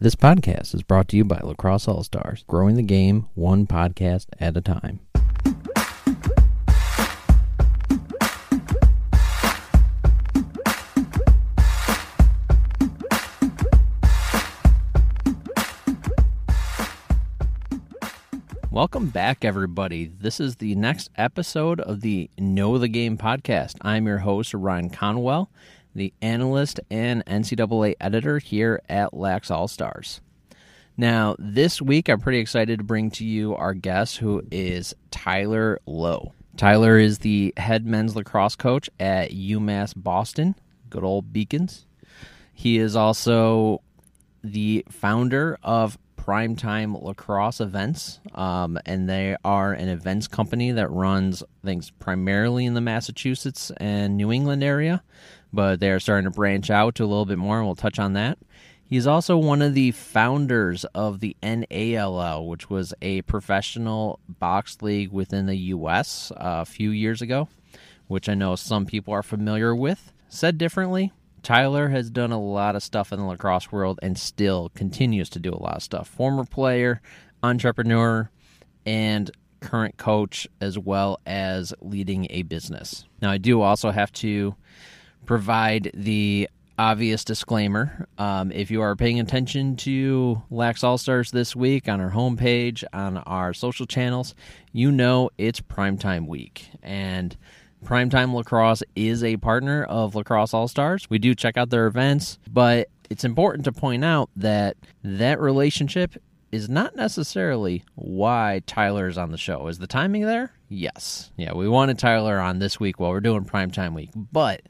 This podcast is brought to you by Lacrosse All Stars, growing the game one podcast at a time. Welcome back, everybody. This is the next episode of the Know the Game podcast. I'm your host, Ryan Conwell, the analyst and NCAA editor here at Lax All Stars. Now, this week, I'm pretty excited to bring to you our guest, who is Tyler Lowe. Tyler is the head men's lacrosse coach at UMass Boston, good old Beacons. He is also the founder of Primetime Lacrosse Events, um, and they are an events company that runs things primarily in the Massachusetts and New England area, but they're starting to branch out to a little bit more, and we'll touch on that. He's also one of the founders of the NALL, which was a professional box league within the U.S. Uh, a few years ago, which I know some people are familiar with. Said differently, Tyler has done a lot of stuff in the lacrosse world and still continues to do a lot of stuff. Former player, entrepreneur, and current coach, as well as leading a business. Now, I do also have to provide the obvious disclaimer. Um, if you are paying attention to Lax All Stars this week on our homepage, on our social channels, you know it's primetime week. And Primetime Lacrosse is a partner of Lacrosse All Stars. We do check out their events, but it's important to point out that that relationship is not necessarily why Tyler is on the show. Is the timing there? Yes. Yeah, we wanted Tyler on this week while we're doing primetime week, but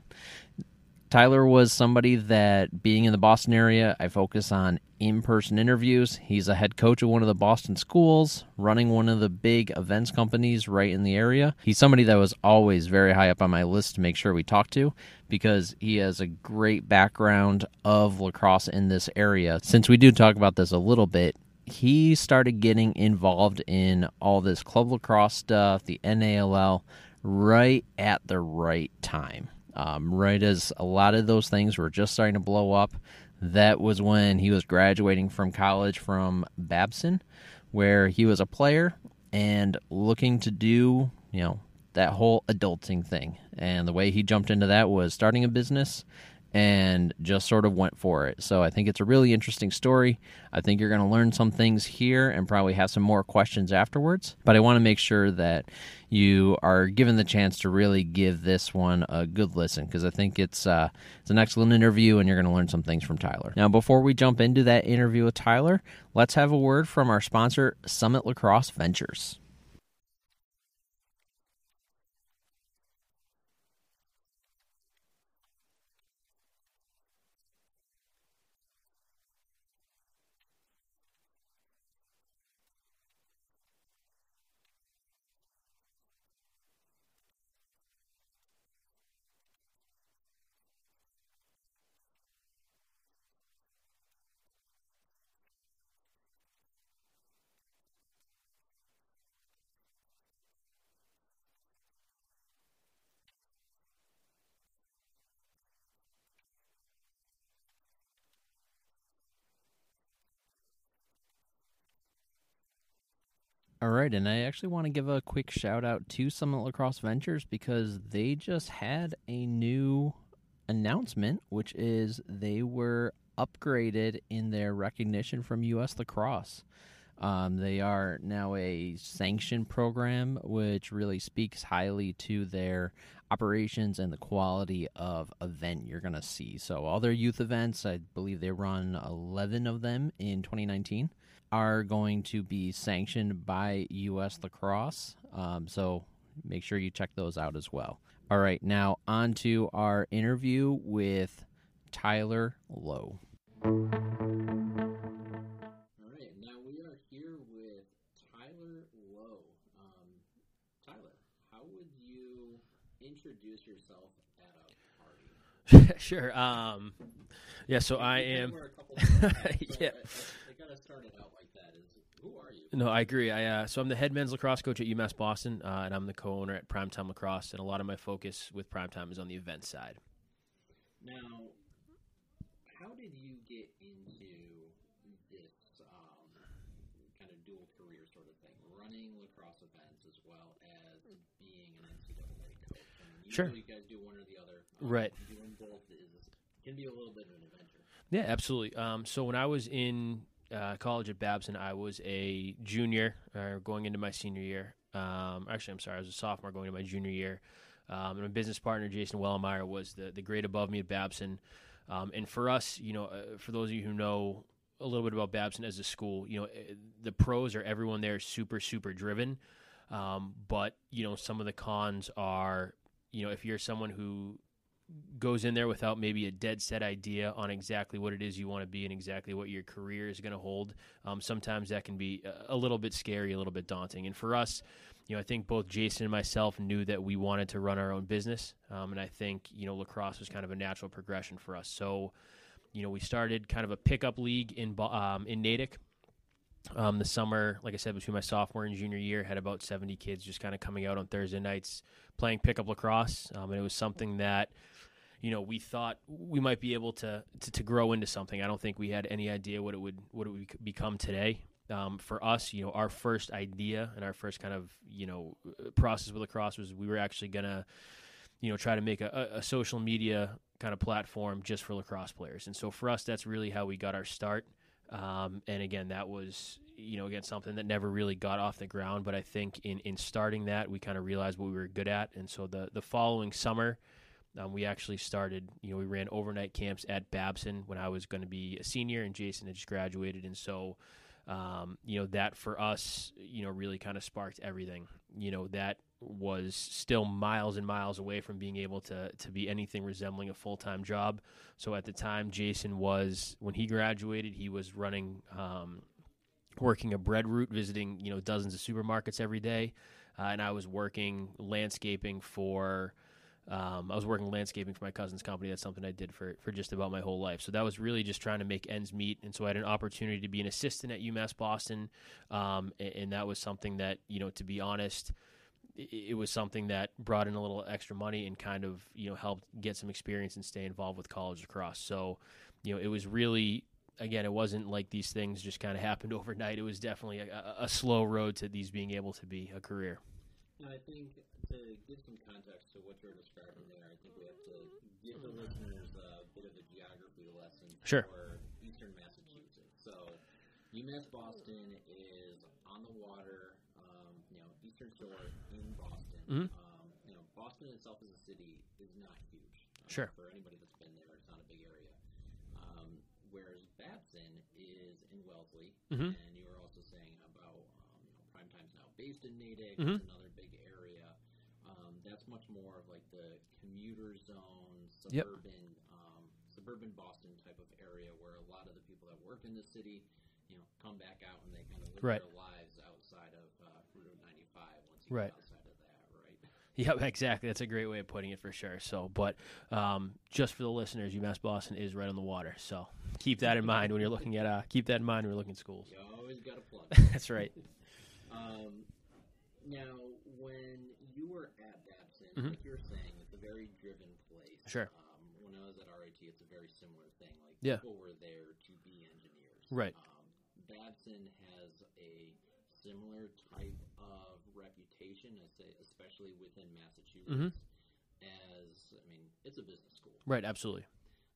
Tyler was somebody that, being in the Boston area, I focus on in person interviews. He's a head coach of one of the Boston schools, running one of the big events companies right in the area. He's somebody that was always very high up on my list to make sure we talk to because he has a great background of lacrosse in this area. Since we do talk about this a little bit, he started getting involved in all this club lacrosse stuff, the NALL, right at the right time um, right as a lot of those things were just starting to blow up. That was when he was graduating from college from Babson, where he was a player and looking to do, you know, that whole adulting thing. And the way he jumped into that was starting a business and just sort of went for it. So I think it's a really interesting story. I think you're going to learn some things here and probably have some more questions afterwards. But I want to make sure that you are given the chance to really give this one a good listen because I think it's uh, it's an excellent interview and you're going to learn some things from Tyler. Now, before we jump into that interview with Tyler, let's have a word from our sponsor, Summit Lacrosse Ventures. All right, and I actually want to give a quick shout out to Summit Lacrosse Ventures because they just had a new announcement, which is they were upgraded in their recognition from U.S. Lacrosse. Um, they are now a sanctioned program, which really speaks highly to their operations and the quality of event you're going to see. So, all their youth events, I believe they run 11 of them in 2019 are going to be sanctioned by U.S. Lacrosse. Um, so make sure you check those out as well. All right, now on to our interview with Tyler Lowe. All right, now we are here with Tyler Lowe. Um, Tyler, how would you introduce yourself at a party? sure. Um, yeah, so I am. yeah. They gotta start who are you? No, I agree. I uh, so I'm the head men's lacrosse coach at UMass Boston, uh, and I'm the co-owner at Primetime Lacrosse. And a lot of my focus with Primetime is on the event side. Now, how did you get into this um, kind of dual career sort of thing, running lacrosse events as well as being an NCAA coach? I mean, sure. You guys do one or the other. Um, right. Doing both is can be a little bit of an adventure. Yeah, absolutely. Um, so when I was in uh, college at Babson, I was a junior, uh, going into my senior year. Um, actually, I'm sorry, I was a sophomore going into my junior year. Um, and my business partner, Jason Wellemeyer, was the, the grade above me at Babson. Um, and for us, you know, uh, for those of you who know a little bit about Babson as a school, you know, eh, the pros are everyone there is super, super driven. Um, but, you know, some of the cons are, you know, if you're someone who goes in there without maybe a dead set idea on exactly what it is you want to be and exactly what your career is going to hold, um, sometimes that can be a- little bit scary, a little bit daunting. And for us, you know, I think both Jason and myself knew that we wanted to run our own business, um, and I think you know lacrosse was kind of a natural progression for us. So, you know, we started kind of a pickup league in um, in Natick. Um, the summer, like I said, between my sophomore and junior year, had about 70 kids just kind of coming out on Thursday nights playing pickup lacrosse. Um, and it was something that, you know, we thought we might be able to, to, to grow into something. I don't think we had any idea what it would, what it would become today. Um, for us, you know, our first idea and our first kind of, you know, process with lacrosse was we were actually to, you know, try to make a, a social media kind of platform just for lacrosse players. And so for us, that's really how we got our start. Um, and again, that was, you know, again, something that never really got off the ground. But I think in, in starting that, we kind of realized what we were good at. And so the, the following summer, um, we actually started, you know, we ran overnight camps at Babson when I was going to be a senior and Jason had just graduated. And so, um, you know, that for us, you know, really kind of sparked everything. You know, that was still miles and miles away from being able to to be anything resembling a full time job. So at the time, Jason was when he graduated, he was running. Um, working a bread route, visiting you know dozens of supermarkets every day, uh, and I was working landscaping for. Um, I was working landscaping for my cousin's company. That's something I did for, for just about my whole life. So that was really just trying to make ends meet. And so I had an opportunity to be an assistant at UMass Boston, um, and, and that was something that you know, to be honest, it, was something that brought in a little extra money and kind of you know helped get some experience and stay involved with college lacrosse. So you know, it was really again, it wasn't like these things just kind of happened overnight. It was definitely a, a slow road to these being able to be a career. I think to give some context to what you're describing there, I think we have to give the listeners a bit of a geography lesson Sure. for Eastern Massachusetts. So, UMass Boston is on the water, um, you know, Eastern Shore in Boston. Mhm. Um, you know, Boston itself as a city is not huge. Um, Sure. For anybody that's been there, it's not a big area. Um, whereas Babson is in Wellesley, Mhm. and you were also saying about um, you know, Primetime's now based in Natick. Mhm. Another that's much more of like the commuter zone, Yep. suburban, um, suburban Boston type of area where a lot of the people that work in the city, you know, come back out and they kind of live Right. their lives outside of uh, Route 95 once you Right. get outside of that, right? Yep, exactly. That's a great way of putting it for sure. So, but um, just for the listeners, UMass Boston is right on the water. So keep that in mind when you're looking at uh, keep that in mind when you're looking at schools. You always got to plug. That's right. Um, now, when you were at Babson, Mhm. like you're saying, it's a very driven place. Sure. Um, when I was at RIT, it's a very similar thing. Like Yeah. people were there to be engineers. Right. Um, Babson has a similar type of reputation, I say, especially within Massachusetts. Mhm. As I mean, it's a business school. Right, absolutely.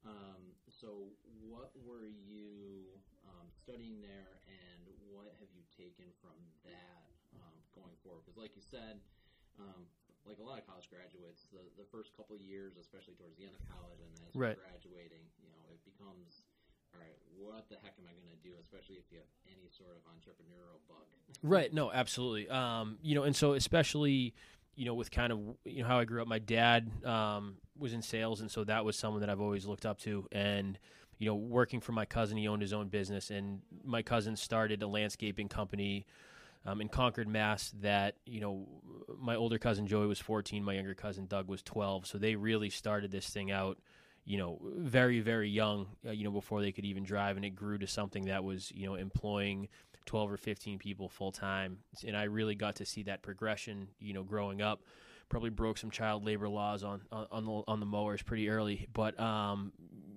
Um, so, what were you um, studying there, and what have you taken from that um, going forward? Because, like you said, um, like a lot of college graduates, the, the first couple of years, especially towards the end of college, and as Right. you're graduating, you know, it becomes, all right, what the heck am I going to do? Especially if you have any sort of entrepreneurial bug. Right. No, absolutely. Um, you know, and so especially, you know, with kind of you know how I grew up, my dad um, was in sales, and so that was someone that I've always looked up to. And you know, working for my cousin, he owned his own business, and my cousin started a landscaping company. Um, in Concord, Mass. That you know, my older cousin Joey was 14, my younger cousin Doug was 12. So they really started this thing out, you know, very very young. Uh, you know, before they could even drive, and it grew to something that was you know employing 12 or 15 people full time. And I really got to see that progression. You know, growing up, probably broke some child labor laws on on, the on the mowers pretty early, but um,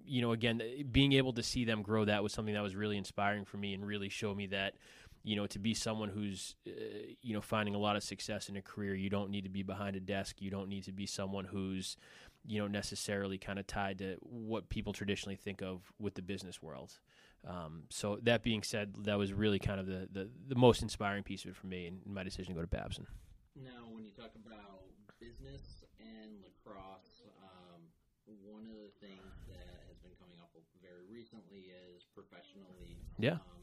you know, again, being able to see them grow that was something that was really inspiring for me and really showed me that you know, to be someone who's, uh, you know, finding a lot of success in a career, you don't need to be behind a desk. You don't need to be someone who's, you know, necessarily kind of tied to what people traditionally think of with the business world. Um, so that being said, that was really kind of the, the, the most inspiring piece of it for me in, in my decision to go to Babson. Now, when you talk about business and lacrosse, um, one of the things that has been coming up very recently is professional leagues. Yeah. Um,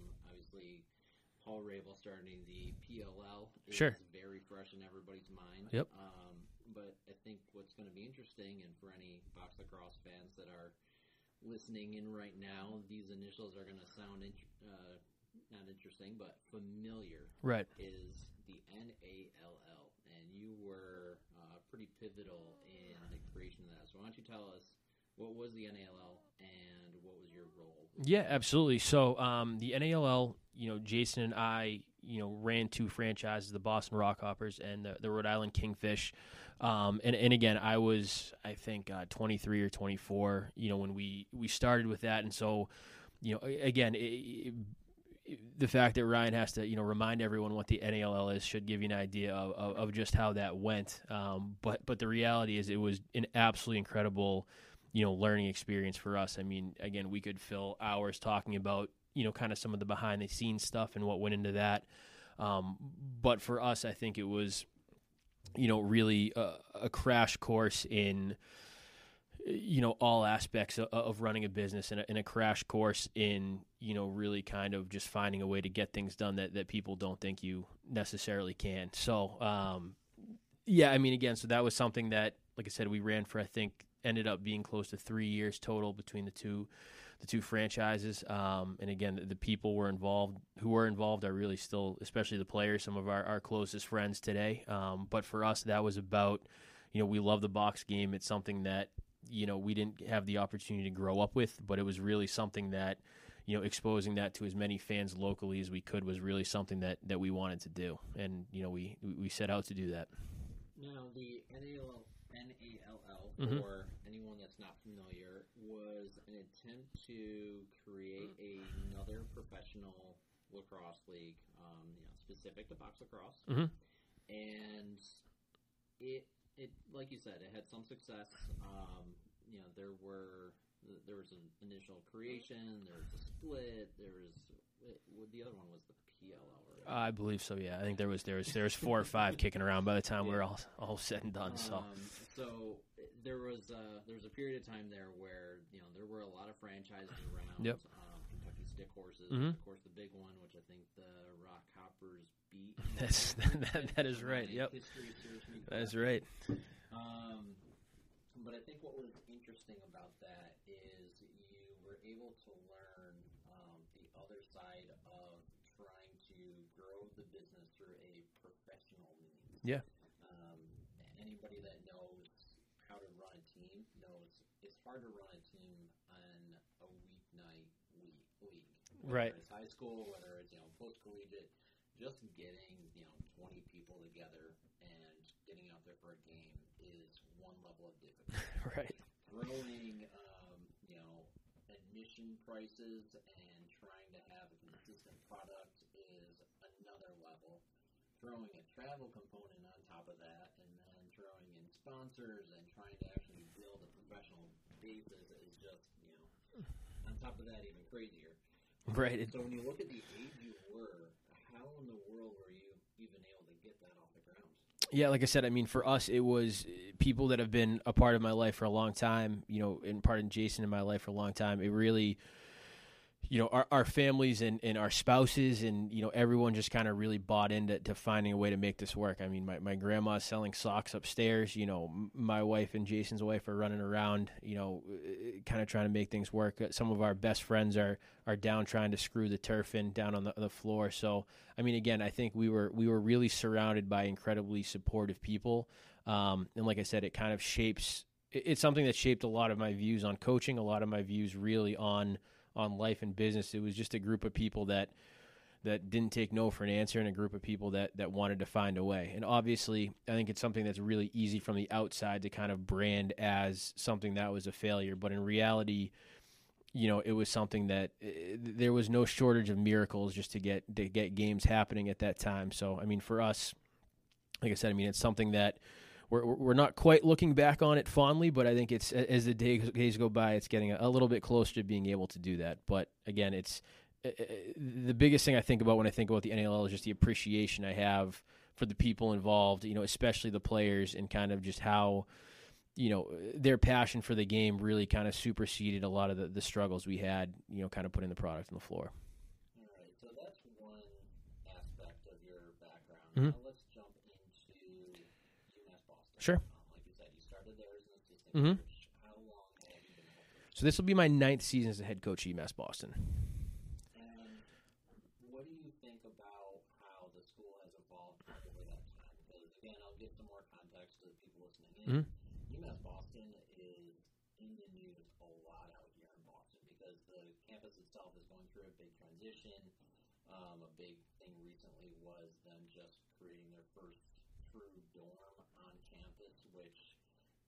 Paul Rabil starting the PLL is Sure. very fresh in everybody's mind. Yep. Um, but I think what's going to be interesting, and for any box lacrosse fans that are listening in right now, these initials are going to sound int- uh, not interesting, but familiar Right. is the NALL, and you were uh, pretty pivotal in the creation of that. So why don't you tell us what was the NALL and what was your role? Yeah, absolutely. So um, the NALL, you know, Jason and I, you know, ran two franchises, the Boston Rockhoppers and the, the Rhode Island Kingfish. Um, and, and again, I was, I think, uh, 23 or 24, you know, when we, we started with that. And so, you know, again, it, it, the fact that Ryan has to, you know, remind everyone what the NALL is should give you an idea of, of, of just how that went. Um, but, but the reality is it was an absolutely incredible you know learning experience for us. I mean, again, we could fill hours talking about you know kind of some of the behind the scenes stuff and what went into that. Um, but for us, I think it was you know really a, a crash course in you know all aspects of, of running a business and a, and a crash course in you know really kind of just finding a way to get things done that, that people don't think you necessarily can so um, yeah i mean again so that was something that like i said we ran for i think ended up being close to three years total between the two the two franchises. Um, and again the, the people were involved who were involved are really still especially the players some of our, our closest friends today. Um, but for us that was about you know we love the box game. It's something that you know we didn't have the opportunity to grow up with but it was really something that you know exposing that to as many fans locally as we could was really something that that we wanted to do. And you know we we set out to do that. Now, the NALL, NALL Mhm. for anyone that's not familiar, was an attempt to create another professional lacrosse league, um, you know, specific to box lacrosse. Mhm. And it, it, like you said, it had some success. Um, you know, there were there was an initial creation, there was a split, there was it, the other one was the PLL. Right? I believe so. Yeah, I think there was there was there was four or five kicking around by the time we were all all said and done. So Um, so there was uh, there was a period of time there where you know there were a lot of franchises around. Yep. Um, Kentucky Stickhorses, Mhm. of course, the big one, which I think the Rock Hoppers beat. That's- that- that is right, yep. History serves me that's right. Um, but I think what was interesting about that is you were able to learn um, the other side of trying to grow the business through a professional means. Yeah. Um, anybody that knows how to run a team knows it's hard to run a team on a weeknight week league. Whether Right. It's high school, whether it's you know post collegiate, just getting you know twenty people together and getting out there for a game is one level of difficulty. Right. Throwing um, you know admission prices and trying to have a consistent product is another level. Throwing a travel component on top of that, and then throwing in sponsors and trying to actually build a professional basis is just you know on top of that even crazier. Right. So when you look at the age you were, how in the world were you even able to get that off the ground? yeah, like I said, I mean, for us, it was people that have been a part of my life for a long time. You know, and part of Jason in my life for a long time. It really, you know, our, our families and, and our spouses and you know everyone just kind of really bought into to finding a way to make this work. I mean, my my grandma's selling socks upstairs. You know, my wife and Jason's wife are running around. You know, kind of trying to make things work. Uh, Some of our best friends are are down trying to screw the turf in down on the, the floor. So, I mean, again, I think we were we were really surrounded by incredibly supportive people. Um, and like I said, it kind of shapes. It's something that shaped a lot of my views on coaching, a lot of my views really on on life and business. It was just a group of people that that didn't take no for an answer, and a group of people that that wanted to find a way. And obviously, I think it's something that's really easy from the outside to kind of brand as something that was a failure, but in reality you know, it was something that uh, there was no shortage of miracles just to get to get games happening at that time. So, I mean, for us, like I said, I mean, it's something that we're we're not quite looking back on it fondly, but I think it's as the days, days go by, it's getting a, a little bit closer to being able to do that. But again, it's uh, uh, the biggest thing I think about when I think about the NAL is just the appreciation I have for the people involved, you know, especially the players, and kind of just how you know their passion for the game really kind of superseded a lot of the, the struggles we had you know kind of putting the product on the floor All right, so that's one aspect of your background. Mhm. Head mm-hmm. coach? so this will be my ninth season as a head coach at UMass Boston. And what do you think about how the school has evolved over that time? Because again, I'll give some more context to the people listening in. Mhm. UMass Boston is in the news a lot out here in Boston because the campus itself is going through a big transition. Um, a big thing recently was them just creating their first true dorm on campus, which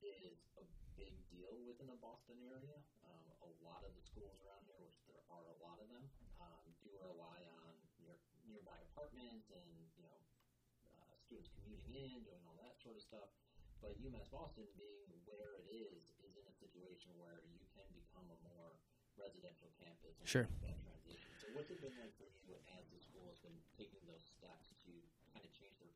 is a big deal within the Boston area. Um, a lot of the schools around here, which there are a lot of them, um, do rely on near, nearby apartments and you know uh, students commuting in, doing all that sort of stuff. But UMass Boston, being where it is, is in a situation where you can become a more residential campus. Sure. transition. So what's it been like for you as the school has been taking those steps to kind of change their profile?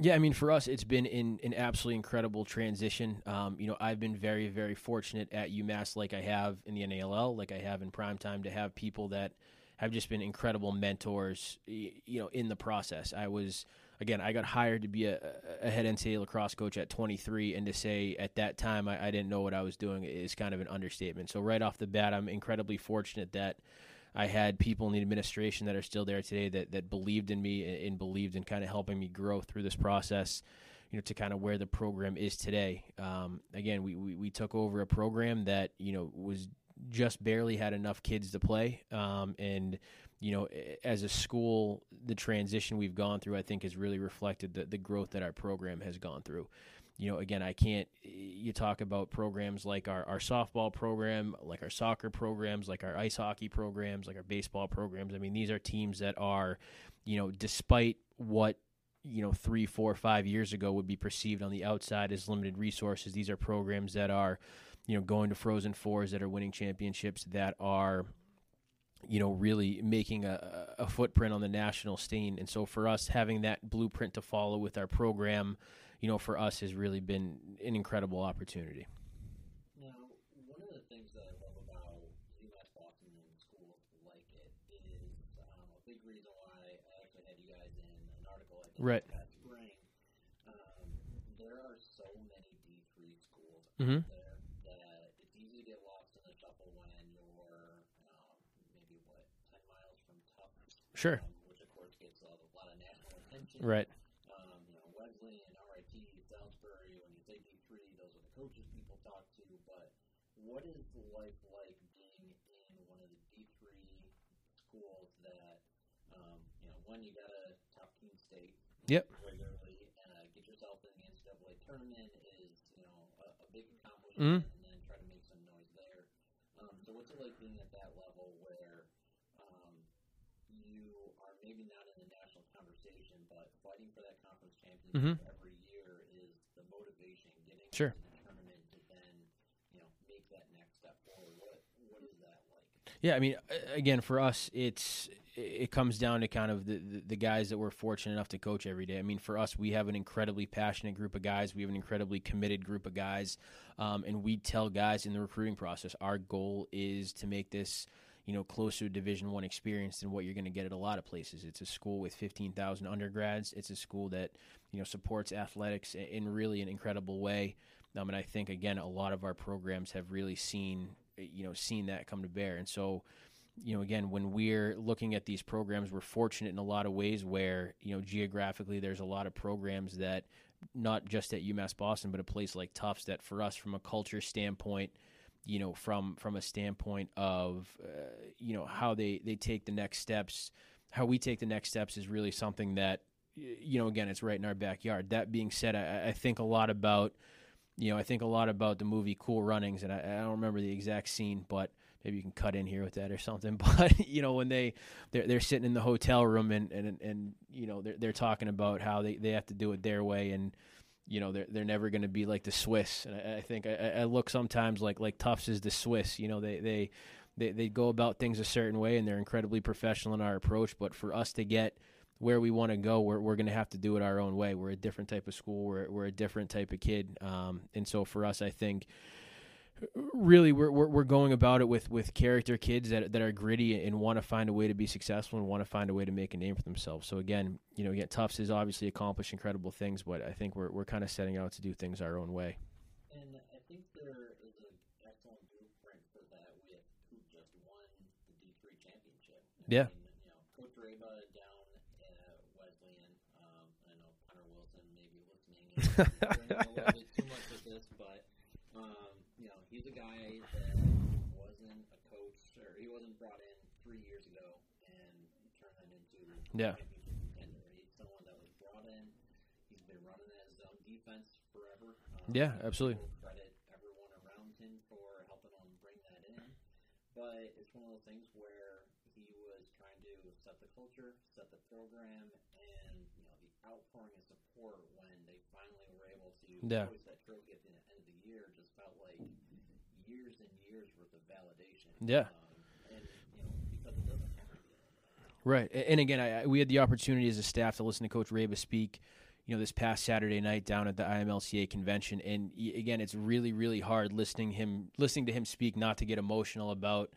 Yeah, I mean, for us, it's been in an absolutely incredible transition. Um, you know, I've been very, very fortunate at UMass, like I have in the NALL, like I have in primetime, to have people that have just been incredible mentors. You know, in the process, I was again, I got hired to be a, a head NCAA lacrosse coach at 23, and to say at that time I, I didn't know what I was doing is kind of an understatement. So right off the bat, I'm incredibly fortunate that. I had people in the administration that are still there today that, that believed in me and, believed in kind of helping me grow through this process, you know, to kind of where the program is today. Um, again, we, we, we took over a program that, you know, was just barely had enough kids to play. Um, and, you know, as a school, the transition we've gone through, I think, has really reflected the, the growth that our program has gone through you know, again, I can't. You talk about programs like our, our softball program, like our soccer programs, like our ice hockey programs, like our baseball programs. I mean, these are teams that are, you know, despite what you know three, four, five years ago would be perceived on the outside as limited resources. These are programs that are, you know, going to Frozen Fours, that are winning championships, that are you know, really making a, a footprint on the national scene. And so for us, having that blueprint to follow with our program, you know, for us has really been an incredible opportunity. Now, one of the things that I love about UMass Boston and schools like it is um, a big reason why I actually had you guys in an article I did Right. this spring. Um, there are so many D3 schools Mhm. out there that it's easy to get lost in the shuffle when you're um, maybe, what, 10 miles from Tufts, Sure. um, which of course gets a lot of national attention Right. um, you know, Wesleyan, RIT, Salisbury, when you say D3, those are the coaches people talk to, but what is life like being in one of the D3 schools that, um, you know, one, you got to top Keene State Yep. regularly, uh, get yourself in the NCAA tournament is, you know, a, a big accomplishment, Mhm. and then try to make some noise there. Um, so what's it like being at that level where um, you are maybe not in the national conversation, but fighting for that conference championship every year is the motivation, getting Mm-hmm. Sure. to the tournament to then, you know, make that next step forward. What what is that like? Yeah, I mean, again, for us, it's it comes down to kind of the, the, guys that we're fortunate enough to coach every day. I mean, for us, we have an incredibly passionate group of guys. We have an incredibly committed group of guys, um, and we tell guys in the recruiting process, our goal is to make this, you know, closer to Division One experience than what you're going to get at a lot of places. It's a school with 15,000 undergrads. It's a school that you know supports athletics in really an incredible way. Um, and I think again, a lot of our programs have really seen you know seen that come to bear, and so you know, again, when we're looking at these programs, we're fortunate in a lot of ways where, you know, geographically there's a lot of programs that not just at UMass Boston, but a place like Tufts that for us from a culture standpoint, you know, from from a standpoint of, uh, you know, how they they take the next steps, how we take the next steps is really something that, you know, again, it's right in our backyard. That being said, I, I think a lot about, you know, I think a lot about the movie Cool Runnings, and I, I don't remember the exact scene, but maybe you can cut in here with that or something. But you know, when they they're, they're sitting in the hotel room and and and you know they're they're talking about how they, they have to do it their way and you know they're they're never going to be like the Swiss. And I, I think I, I, look sometimes like like Tufts is the Swiss. You know they they they they go about things a certain way and they're incredibly professional in our approach. But for us to get where we want to go, we're we're going to have to do it our own way. We're a different type of school. We're we're a different type of kid. Um, and so for us, I think really we're, we're, we're going about it with with character kids that that are gritty and want to find a way to be successful and want to find a way to make a name for themselves. So again, you know, again, Tufts has obviously accomplished incredible things, but I think we're we're kind of setting out to do things our own way. And I think there is an excellent blueprint for that with who just won the D three championship. I yeah. Mean, you know, Coach Raba down at Wesleyan. Um, I know Connor Wilson may be listening. a little bit too much with this, but um, you know, he's a guy that wasn't a coach or he wasn't brought in three years ago and turned that into yeah. He's someone that was brought in. He's been running that zone defense forever. Um, yeah, absolutely. Credit everyone around him for helping him bring that in. But it's one of those things where he was trying to set the culture, set the program, and you know the outpouring of support when yeah. hoist that trophy at the end of the year just felt like years and years worth of validation. Yeah. Um, and, you know, because it doesn't have to be like Right, and again, I, we had the opportunity as a staff to listen to Coach Raba speak, you know, this past Saturday night down at the IMLCA convention, and again, it's really, really hard listening him, listening to him speak, not to get emotional about,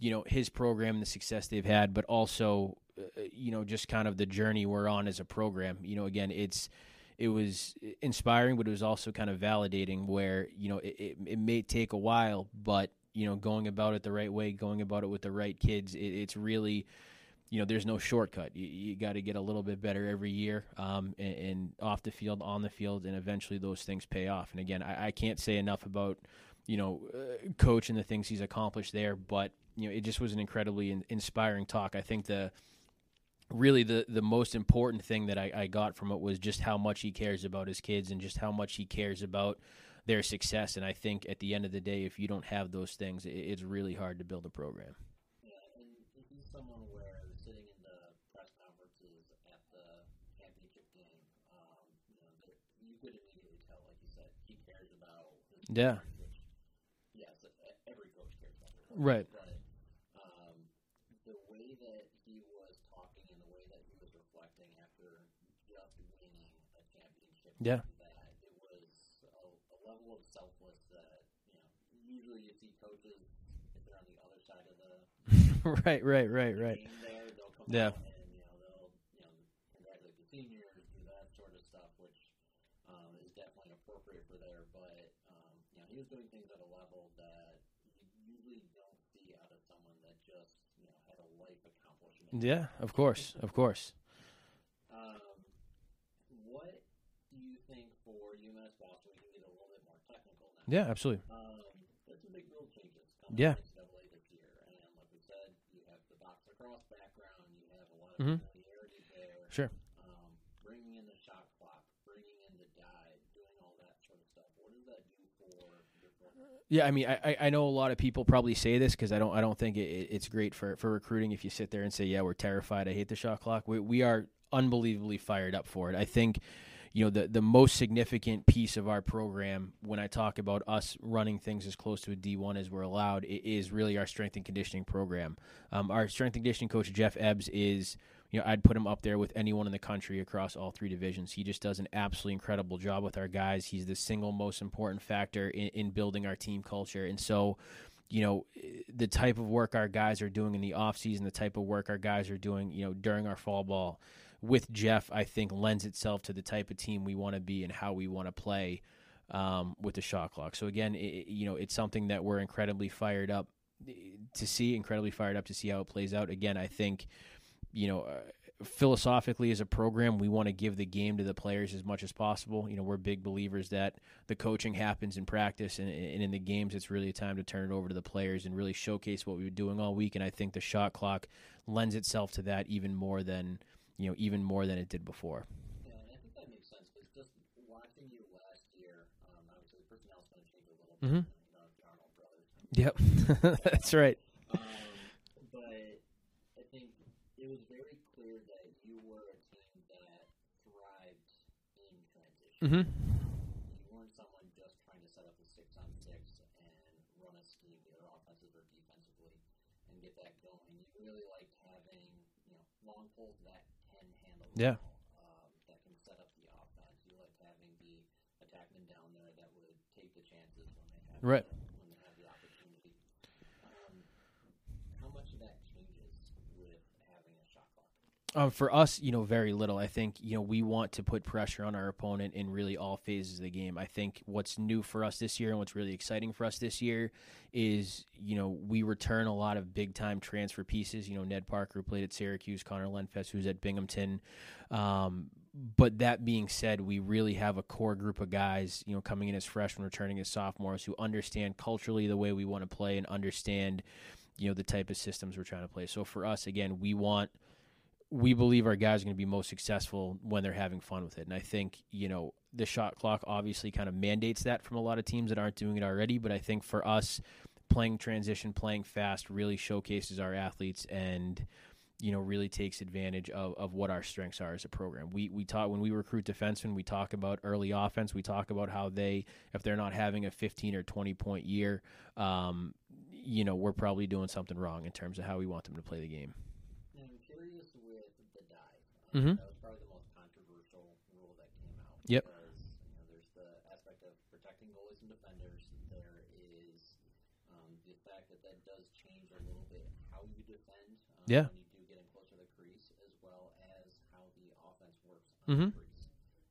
you know, his program and the success they've had, but also, uh, you know, just kind of the journey we're on as a program. You know, again, it's it was inspiring, but it was also kind of validating. Where you know it, it, it may take a while, but you know going about it the right way, going about it with the right kids, it, it's really you know there's no shortcut. You, you got to get a little bit better every year, um, and, and, off the field, on the field, and eventually those things pay off. And again, I, I can't say enough about you know uh, coach and the things he's accomplished there, but you know it just was an incredibly in, inspiring talk. I think the really the the most important thing that I, I got from it was just how much he cares about his kids and just how much he cares about their success. And I think at the end of the day, if you don't have those things, it, it's really hard to build a program. Yeah, and he's someone where sitting in the press conferences at the championship game, um, you know, that you could immediately tell, like you said, he cares about. His yeah. Which, yes, every coach cares about. Their right. But um, the way that he was talking and the way that he was reflecting after just winning a championship. Yeah. That it was a, a level of selfless that you know usually you see coaches if they're on the other side of the right, right, right, right. there, Yeah. and you know they'll you know congratulate the seniors, do that sort of stuff, which um, is definitely appropriate for there. But um, you know he was doing things at a level that you usually don't see out of someone that just you know had a life accomplishment. Yeah, of course, of course. Um, what do you think for UMass Boston? We can get a little bit more technical now. Yeah, absolutely. Um, there's some big rule changes coming Yeah. NCAA this year, and like we said, you have the box lacrosse background, you have a lot of Mhm. familiarity there. Sure. Um, bringing in the shot clock, bringing in the dive, doing all that sort of stuff. What does that do for your program? Yeah, I mean, I, I- know a lot of people probably say this because I don't I don't think it, it- it's great for, for recruiting if you sit there and say, yeah, we're terrified. I hate the shot clock. We we are unbelievably fired up for it. I think, you know, the the most significant piece of our program when I talk about us running things as close to a D one as we're allowed is really our strength and conditioning program. Um, our strength and conditioning coach Jeff Ebbs is. You know, I'd put him up there with anyone in the country across all three divisions. He just does an absolutely incredible job with our guys. He's the single most important factor in, in building our team culture. And so, you know, the type of work our guys are doing in the off season, the type of work our guys are doing, you know, during our fall ball with Jeff, I think lends itself to the type of team we want to be and how we want to play um, with the shot clock. So again, it, you know, it's something that we're incredibly fired up to see, incredibly fired up to see how it plays out. Again, I think, you know, uh, philosophically as a program, we want to give the game to the players as much as possible. You know, we're big believers that the coaching happens in practice and, and in the games, it's really a time to turn it over to the players and really showcase what we were doing all week. And I think the shot clock lends itself to that even more than, you know, even more than it did before. Yeah, and I think that makes sense because just watching you last year, um, obviously the personnel's going to change a little bit. Mhm. You know, the brothers. Yep, that's right. Um, but I think it was very clear that you were a team that thrived in transition. Mm-hmm. You weren't someone just trying to set up a six on six and run a scheme, either offensive or defensively, and get that going. You really liked having you know long poles that can handle the Yeah. um, that can set up the offense. You liked having the attackmen down there that would take the chances when they have Right. the, when they have the opportunity. Um, how much of that changes with having a shot clock? Um, for us, you know, very little. I think you know we want to put pressure on our opponent in really all phases of the game. I think what's new for us this year and what's really exciting for us this year is you know we return a lot of big time transfer pieces. You know, Ned Parker who played at Syracuse, Connor Lenfest who's at Binghamton. Um, but that being said, we really have a core group of guys, you know, coming in as freshmen, returning as sophomores, who understand culturally the way we want to play and understand, you know, the type of systems we're trying to play. So for us, again, we want we believe our guys are going to be most successful when they're having fun with it. And I think, you know, the shot clock obviously kind of mandates that from a lot of teams that aren't doing it already. But I think for us, playing transition, playing fast really showcases our athletes and, you know, really takes advantage of, of what our strengths are as a program. We we talk when we recruit defensemen, we talk about early offense. We talk about how they, if they're not having a 15 or 20 point year, um, you know, we're probably doing something wrong in terms of how we want them to play the game. And I'm curious with the Mhm. That was probably the most controversial rule that came out. Yep. Because you know, there's the aspect of protecting goalies and defenders. There is um, the fact that that does change a little bit how you defend. Um, Yeah. When you do get in closer to the crease, as well as how the offense works on Mhm. the crease.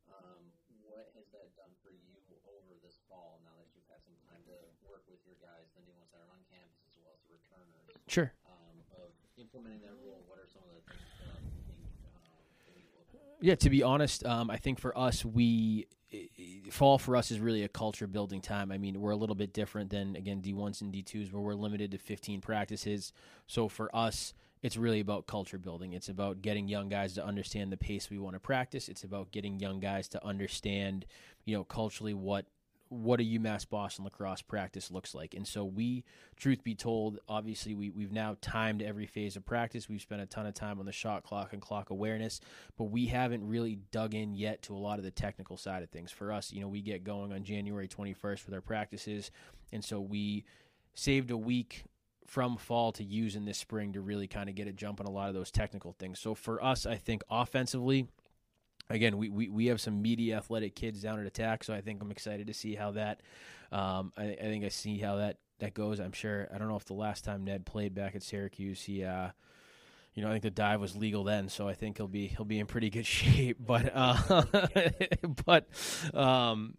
Um, what has that done for you over this fall? Now that you've had some time to work with your guys, the new ones that are on campus, as well as the returners Sure. um, of implementing that rule? What are some of the things that you think um, that we look for? Yeah, to be honest, um, I think for us, we fall for us is really a culture building time. I mean, we're a little bit different than again D ones and D twos, where we're limited to 15 practices. So for us, it's really about culture building. It's about getting young guys to understand the pace we want to practice. It's about getting young guys to understand, you know, culturally what what a UMass Boston lacrosse practice looks like. And so we, truth be told, obviously we, we've now timed every phase of practice. We've spent a ton of time on the shot clock and clock awareness, but we haven't really dug in yet to a lot of the technical side of things. For us, you know, we get going on January 21st with our practices. And so we saved a week from fall to use in this spring to really kind of get a jump on a lot of those technical things. So for us, I think offensively, again, we, we, we have some meaty athletic kids down at attack, so I think I'm excited to see how that. Um, I, I think I see how that that goes. I'm sure. I don't know if the last time Ned played back at Syracuse, he. Uh, you know, I think the dive was legal then, so I think he'll be he'll be in pretty good shape. But uh, but um,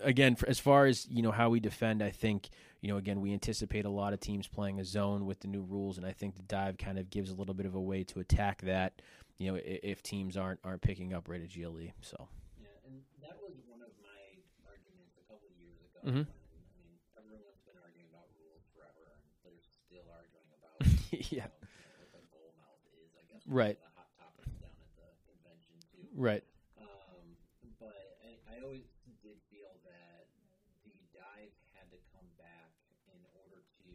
again, as far as you know how we defend, I think you know again we anticipate a lot of teams playing a zone with the new rules, and I think the dive kind of gives a little bit of a way to attack that. You know, if, if teams aren't aren't picking up right at GLE, so Yeah, and that was one of my arguments a couple of years ago. Mhm. When, I mean, everyone's been arguing about rules forever, and they're still arguing about yeah, you know, what the goal mouth is. I guess Right. one of the hot topics down at the convention too. right, Um, but I, I always did feel that the dive had to come back in order to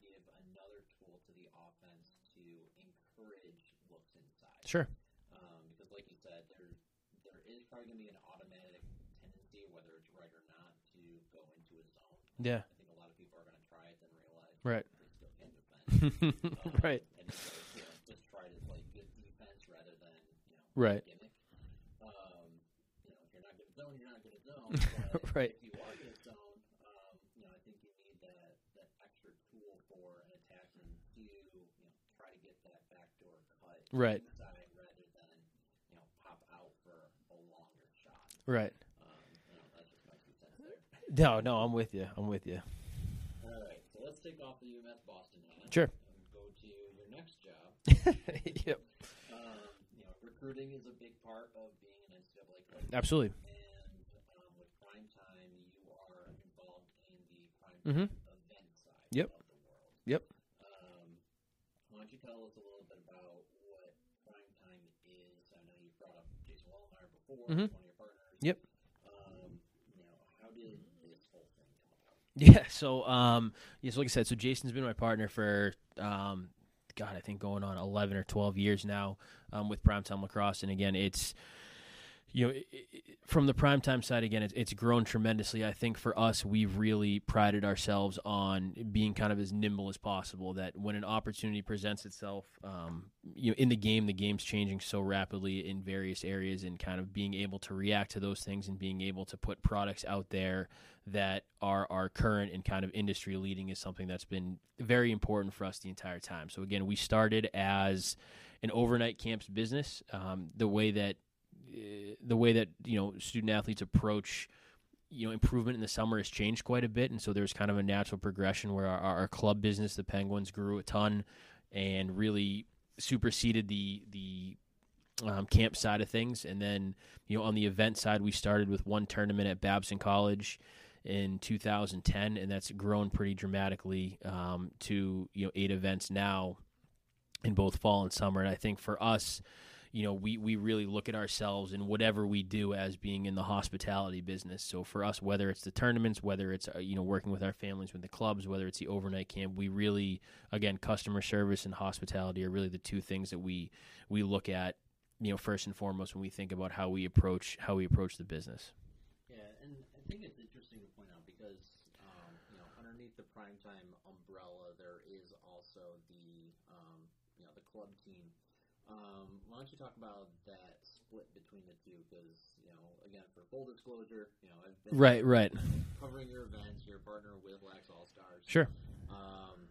give another tool to the offense to encourage looks inside. sure, Um, because, like you said, there there is probably going to be an automatic tendency, whether it's right or not, to go into a zone. Yeah, I think a lot of people are going to try it and realize Right. still. Um, right, And so, you know, just try to play good defense rather than you know right, gimmick. Um, you know, if you're not good at zone, you're not good at zone. But Right. If you are good at zone, um, you know, I think you need that that extra tool for an attackman to you know try to get that backdoor cut Right. inside rather than you know pop out for a longer shot. right. Um, you know, that's just my two cents there. No, no, I'm with you. I'm with you. All right, so let's take off the UMass Boston hat. Sure. And go to your next job. yep, Um, you know, recruiting is a big part of being an NCAA coach. absolutely. And um, with prime time, you are involved in the prime Mhm. time event side Yep. of the world. Yep. Um, why don't you tell us a little bit about what prime time is? I know you brought up Jason Wallenmeyer before, Mhm. one of your partners. Yep. Um, you know, how did this whole thing come about? Yeah. So, um, yes, like I said, so Jason's been my partner for, um, God, I think going on eleven or twelve years now, um, with Primetime Lacrosse, and again, it's, you know, from the primetime side, again, it's, it's grown tremendously. I think for us, we've really prided ourselves on being kind of as nimble as possible. That when an opportunity presents itself, um, you know, in the game, the game's changing so rapidly in various areas, and kind of being able to react to those things and being able to put products out there that are are current and kind of industry leading is something that's been very important for us the entire time. So again, we started as an overnight camps business. Um, the way that the way that you know student athletes approach you know improvement in the summer has changed quite a bit, and so there's kind of a natural progression where our, our club business, the Penguins, grew a ton and really superseded the the um, camp side of things. And then you know on the event side, we started with one tournament at Babson College in 2010, and that's grown pretty dramatically um, to you know eight events now in both fall and summer. And I think for us you know, we, we really look at ourselves and whatever we do as being in the hospitality business. So for us, whether it's the tournaments, whether it's, uh, you know, working with our families, with the clubs, whether it's the overnight camp, we really, again, customer service and hospitality are really the two things that we, we look at, you know, first and foremost when we think about how we approach, how we approach the business. Yeah. And I think it's interesting to point out because, um, you know, underneath the primetime umbrella, there is also the, um, you know, the club team um, why don't you talk about that split between the two? Because you know, again, for full disclosure, you know, I've been right, right, covering your events. You're partner with Lax All Stars. Sure. Um,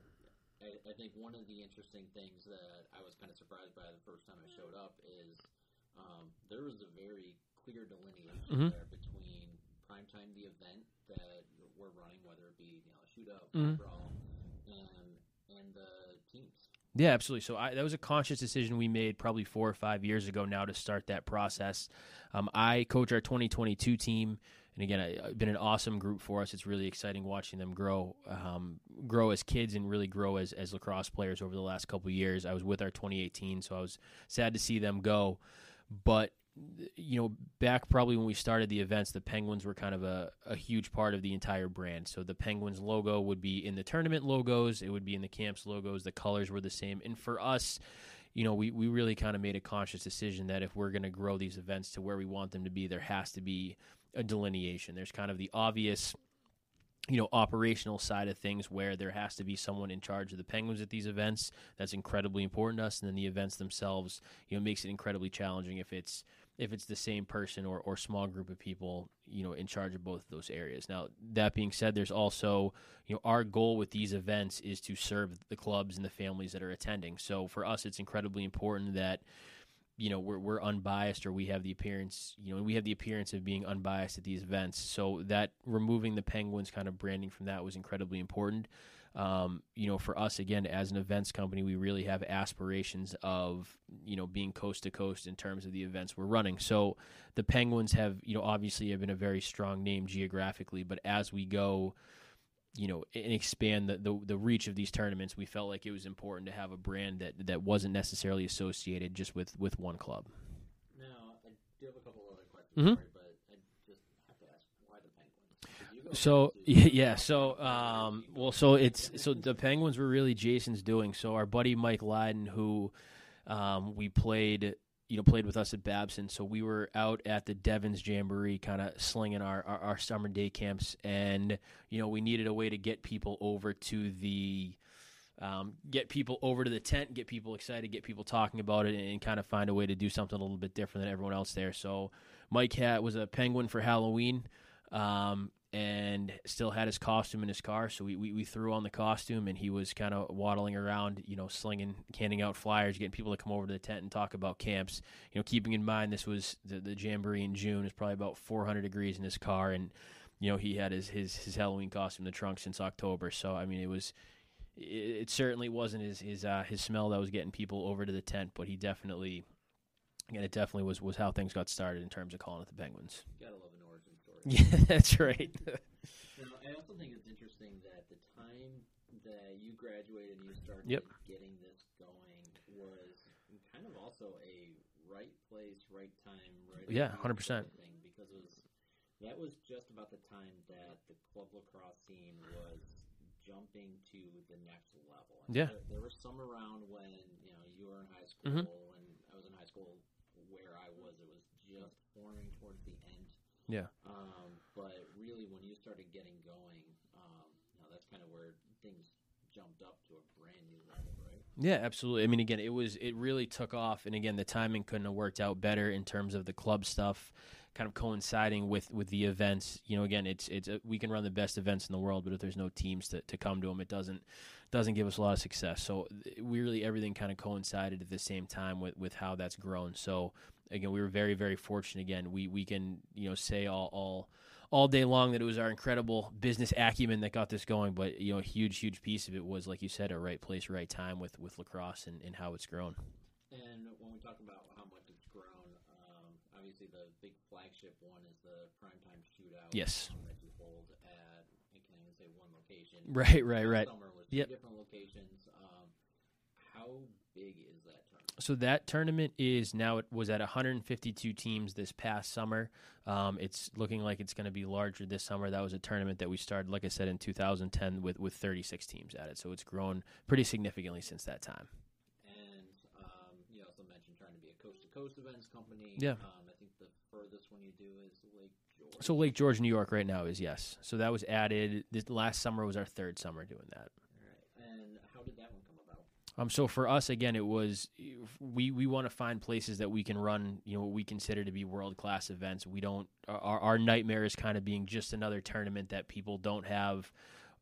I, I, think one of the interesting things that I was kind of surprised by the first time I showed up is um, there was a very clear delineation mm-hmm. there between primetime, the event that we're running, whether it be you know a shootout, mm-hmm. brawl, and and the. Yeah, absolutely. So I, that was a conscious decision we made probably four or five years ago now to start that process. Um, I coach our 2022 team, and again, it's been an awesome group for us. It's really exciting watching them grow, um, grow as kids, and really grow as, as lacrosse players over the last couple years. I was with our 2018, so I was sad to see them go, but you know, back probably when we started the events, the Penguins were kind of a, a huge part of the entire brand. So the Penguins logo would be in the tournament logos, it would be in the camps logos, the colors were the same. And for us, you know, we, we really kind of made a conscious decision that if we're going to grow these events to where we want them to be, there has to be a delineation. There's kind of the obvious you know operational side of things where there has to be someone in charge of the penguins at these events that's incredibly important to us and then the events themselves you know makes it incredibly challenging if it's if it's the same person or, or small group of people, you know, in charge of both of those areas. Now, that being said, there's also, you know, our goal with these events is to serve the clubs and the families that are attending. So for us, it's incredibly important that, you know, we're, we're unbiased or we have the appearance, you know, we have the appearance of being unbiased at these events. So that removing the Penguins kind of branding from that was incredibly important. Um, you know, for us again as an events company, we really have aspirations of you know being coast to coast in terms of the events we're running. So the Penguins have you know obviously have been a very strong name geographically, but as we go you know and expand the, the, the reach of these tournaments we felt like it was important to have a brand that that wasn't necessarily associated just with with one club now i do have a couple other questions mm-hmm. So yeah, so um, well, so it's so the Penguins were really Jason's doing. So our buddy Mike Lyden, who um, we played, you know, played with us at Babson. So we were out at the Devens Jamboree, kind of slinging our, our, our summer day camps, and you know, we needed a way to get people over to the. Um, get people over to the tent, get people excited, get people talking about it, and, and kind of find a way to do something a little bit different than everyone else there. So, Mike had was a penguin for Halloween. Um, and still had his costume in his car. So we, we, we threw on the costume, and he was kind of waddling around, you know, slinging, handing out flyers, getting people to come over to the tent and talk about camps. You know, keeping in mind this was the, the jamboree in June. It's probably about 400 degrees in his car, and you know he had his his, his Halloween costume in the trunk since October. So I mean, it was. It, certainly wasn't his his uh, his smell that was getting people over to the tent, but he definitely, again, it definitely was was how things got started in terms of calling it the Penguins. Gotta love an origin story. Yeah, that's right. now, I also think it's interesting that the time that you graduated and you started yep. getting this going was kind of also a right place, right time, right. Yeah, hundred percent. Because it was that was just about the time that the club lacrosse scene was jumping to the next level. Yeah. there, there was some around when you know you were in high school Mhm. and I was in high school. Where I was, it was just forming towards the end. Yeah. Um, but really, when you started getting going, um, you know, that's kind of where things jumped up to a brand new level, right? Yeah, absolutely. I mean, again, it was it really took off, and again, the timing couldn't have worked out better in terms of the club stuff, kind of coinciding with with the events. You know, again, it's it's a, we can run the best events in the world, but if there's no teams to, to come to them, it doesn't doesn't give us a lot of success. So we really everything kind of coincided at the same time with with how that's grown. So again, we were very very fortunate. Again, we we can you know say all all all day long that it was our incredible business acumen that got this going. But you know, a huge, huge piece of it was, like you said, a right place, right time with with lacrosse and, and how it's grown. And when we talk about how much it's grown, um, obviously the big flagship one is the primetime shootout. Yes. that you hold at, I can even say one location. Right, right, right. Summer was Yep. different locations. Um, how big is? So that tournament is now it was at 152 teams this past summer. Um, it's looking like it's going to be larger this summer. That was a tournament that we started, like I said, in 2010 with with 36 teams at it. So it's grown pretty significantly since that time. And um, you also mentioned trying to be a coast to coast events company. Yeah. Um, I think the furthest one you do is Lake George. So Lake George, New York, right now is yes. So that was added. This last summer was our third summer doing that. Right. And how did that one come about? Um, so for us, again, it was we we want to find places that we can run, you know, what we consider to be world class events. We don't our our nightmare is kind of being just another tournament that people don't have,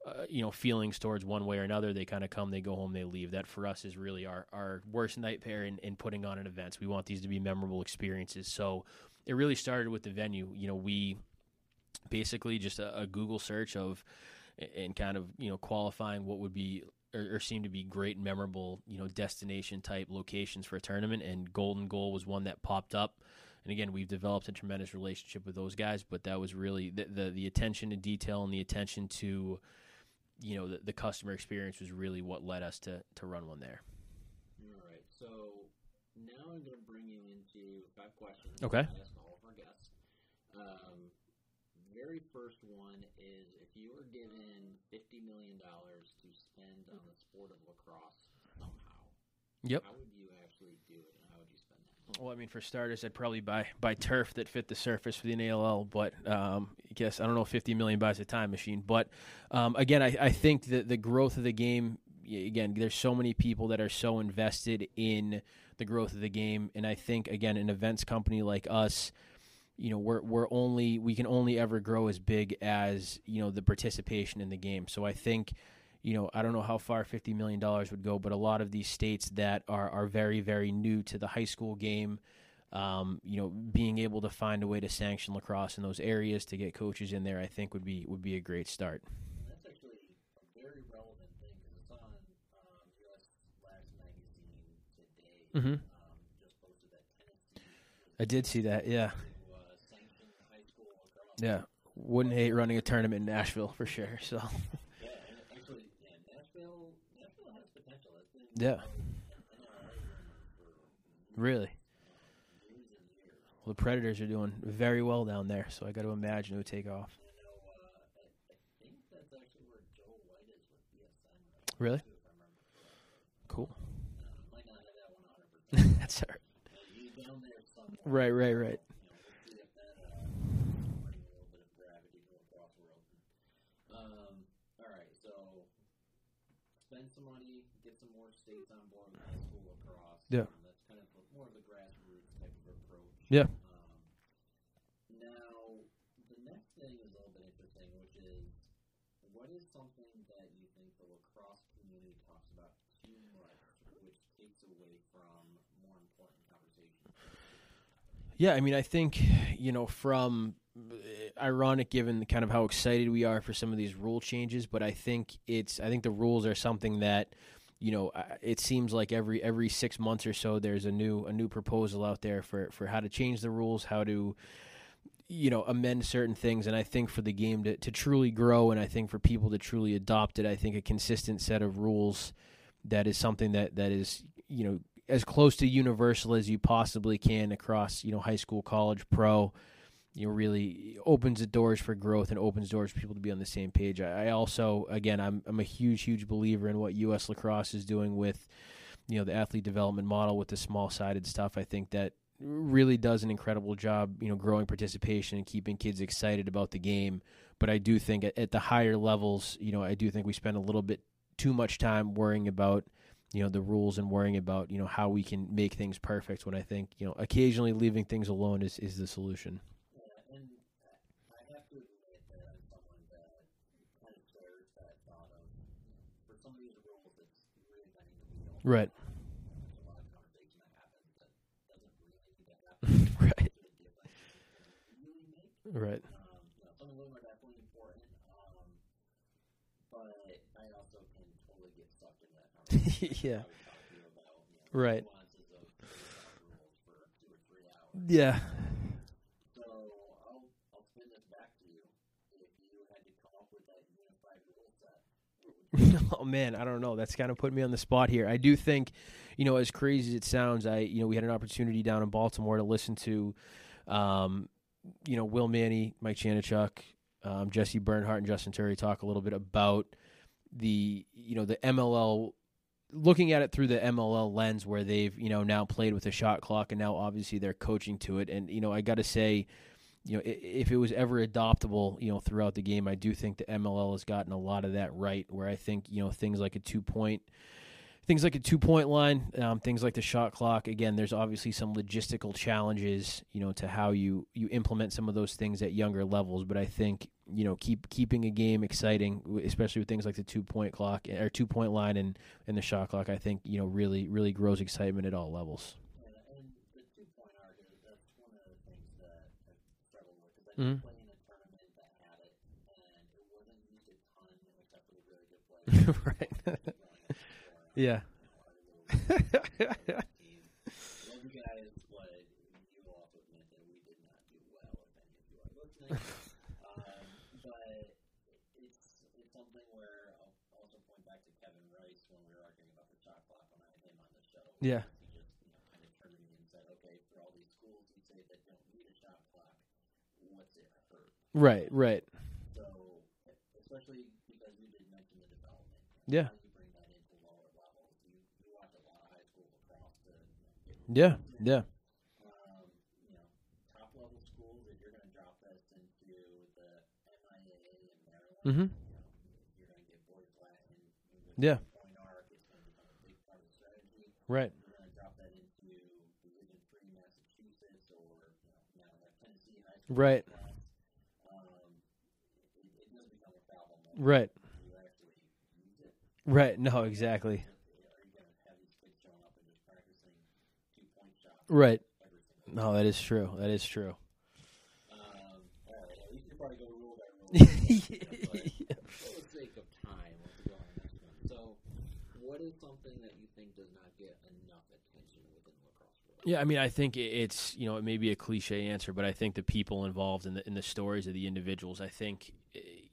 uh, you know, feelings towards one way or another. They kind of come, they go home, they leave. That for us is really our our worst nightmare in, in putting on an events. We want these to be memorable experiences. So it really started with the venue. You know, we basically just a, a Google search of and kind of you know qualifying what would be or, or seem to be great memorable you know destination type locations for a tournament and golden goal was one that popped up and again we've developed a tremendous relationship with those guys but that was really the the, the attention to detail and the attention to you know the, the customer experience was really what led us to to run one there All right. So now I'm going to bring you into five questions. Okay. I ask all of our guests. Um, very first one is if you were given fifty million dollars to spend on the sport of lacrosse somehow, Yep. how would you actually do it, and how would you spend that? Well, I mean, for starters, I'd probably buy buy turf that fit the surface for the NALL. But um, I guess I don't know, if fifty million buys a time machine. But um, again, I, I think that the growth of the game. Again, there's so many people that are so invested in the growth of the game, and I think again, an events company like us, you know, we're we're only we can only ever grow as big as you know the participation in the game. So I think you know, I don't know how far $50 million would go, but a lot of these states that are, are very, very new to the high school game, um, you know, being able to find a way to sanction lacrosse in those areas to get coaches in there, I think would be would be a great start. And that's actually a very relevant thing because it's on um, U.S. Lax magazine today. Mhm. Um, just posted that Tennessee I did see that, yeah, to uh, sanction high school lacrosse. Yeah. Wouldn't hate running a tournament in Nashville for sure. So, Yeah, and actually, yeah, Nashville, Nashville has potential. Yeah. Really, years and years. well, the Predators are doing very well down there. So I got to imagine it would take off. I know. Uh, I, I think that's actually where Joe White is with BSN. Really? If I remember correctly. Cool. Uh, might not have that one 100. percent That's all right. He's down there somewhere. Right, right, right. You know, we'll see if that uh, bring a little bit of gravity to lacrosse world. Um, all right, so spend some money, get some more states on board with high school lacrosse. Yeah. Um, that's kind of more of the grassroots type of approach. Yeah. Um, now, the next thing is a little bit interesting, which is what is something that you think the lacrosse community talks about too much, which takes away from more important conversations? Yeah, I mean, I think you know, from uh, ironic given kind of how excited we are for some of these rule changes, but I think it's I think the rules are something that you know uh, it seems like every every six months or so there's a new a new proposal out there for for how to change the rules, how to you know amend certain things. And i think for the game to, to truly grow and i think for people to truly adopt it i think a consistent set of rules that is something that that is you know as close to universal as you possibly can across you know high school college pro you know really opens the doors for growth and opens doors for people to be on the same page. I, I also again I'm I'm a huge huge believer in what U.S. lacrosse is doing with you know the athlete development model with the small sided stuff. I think that really does an incredible job, you know, growing participation and keeping kids excited about the game. But I do think at, at the higher levels, you know, I do think we spend a little bit too much time worrying about you know the rules and worrying about you know how we can make things perfect when i think you know occasionally leaving things alone is, is the solution Yeah, and I have to admit that I'm someone that kind of shares that thought of for some of these rules it's really letting the wheel. right There's a lot of conversation that happens that doesn't really need to right to the can really make. right Um, you know, some of them are definitely important, um, but I also can totally get sucked into that. Yeah. About, you know, Right. nuances of rules for two or three hours. yeah So I'll I'll spin this back to you. If you had to come up with that unified rule set, oh man, I don't know. That's kind of put me on the spot here. I do think, you know, as crazy as it sounds, I you know we had an opportunity down in Baltimore to listen to, um, you know, Will Manny, Mike Chanenchuk, um, Jesse Bernhardt, and Justin Turri talk a little bit about the you know the MLL. Looking at it through the MLL lens, where they've you know now played with a shot clock, and now obviously they're coaching to it, and you know I got to say, you know, if it was ever adoptable, you know, throughout the game, I do think the MLL has gotten a lot of that right. Where I think you know things like a two point, things like a two point line, um, things like the shot clock. Again, there's obviously some logistical challenges, you know, to how you you implement some of those things at younger levels. But I think you know keep keeping a game exciting, especially with things like the two point clock or two point line and and the shot clock. I think you know really really grows excitement at all levels. and, and the two point arc is that's one of the things that I've struggled with because I Mhm. did a tournament that had it, and it wasn't used a ton except for the really good players. right. Yeah. our little team. Love you guys, but you will also admit that we did not do well if any of you are listening. um, but it's it's something where I'll also point back to Kevin Rice when we were arguing about the shot clock when I had him on the show. Yeah. He just you know kind of turned to me and said, "Okay, for all these schools who say that don't need a shot clock, what's it hurt?" Right. Right. So especially because we did mention the development. Yeah. How do you bring that into lower levels? You you watch a lot of high school lacrosse to you know, get Yeah. Yeah. Um, you know, top level schools, if you're going to drop this into the MIAA in Maryland, mm-hmm. you know, you're going to get boys Latin. English Yeah. Point arc is going to become a big part of the strategy. Right. You're practicing Right. No, exactly. Right. No, that is true. That is true. Right, world? Yeah, I mean, I think it's you know it may be a cliche answer, but I think the people involved in the in the stories of the individuals. I think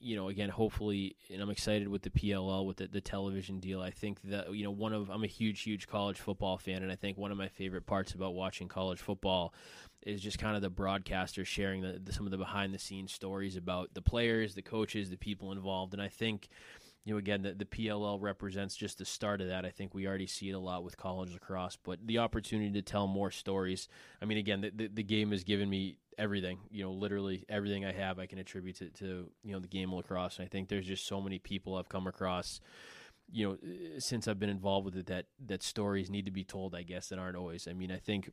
you know again, hopefully, and I'm excited with the PLL with the, the television deal. I think that you know one of I'm a huge huge college football fan, and I think one of my favorite parts about watching college football is just kind of the broadcasters sharing the, the some of the behind the scenes stories about the players, the coaches, the people involved, and I think you know, again, the, the PLL represents just the start of that. I think we already see it a lot with college lacrosse, but the opportunity to tell more stories. I mean, again, the, the, the game has given me everything, you know, literally everything I have, I can attribute to, to you know, the game of lacrosse. And I think there's just so many people I've come across, you know, eh, since I've been involved with it that, that stories need to be told, I guess, that aren't always. I mean, I think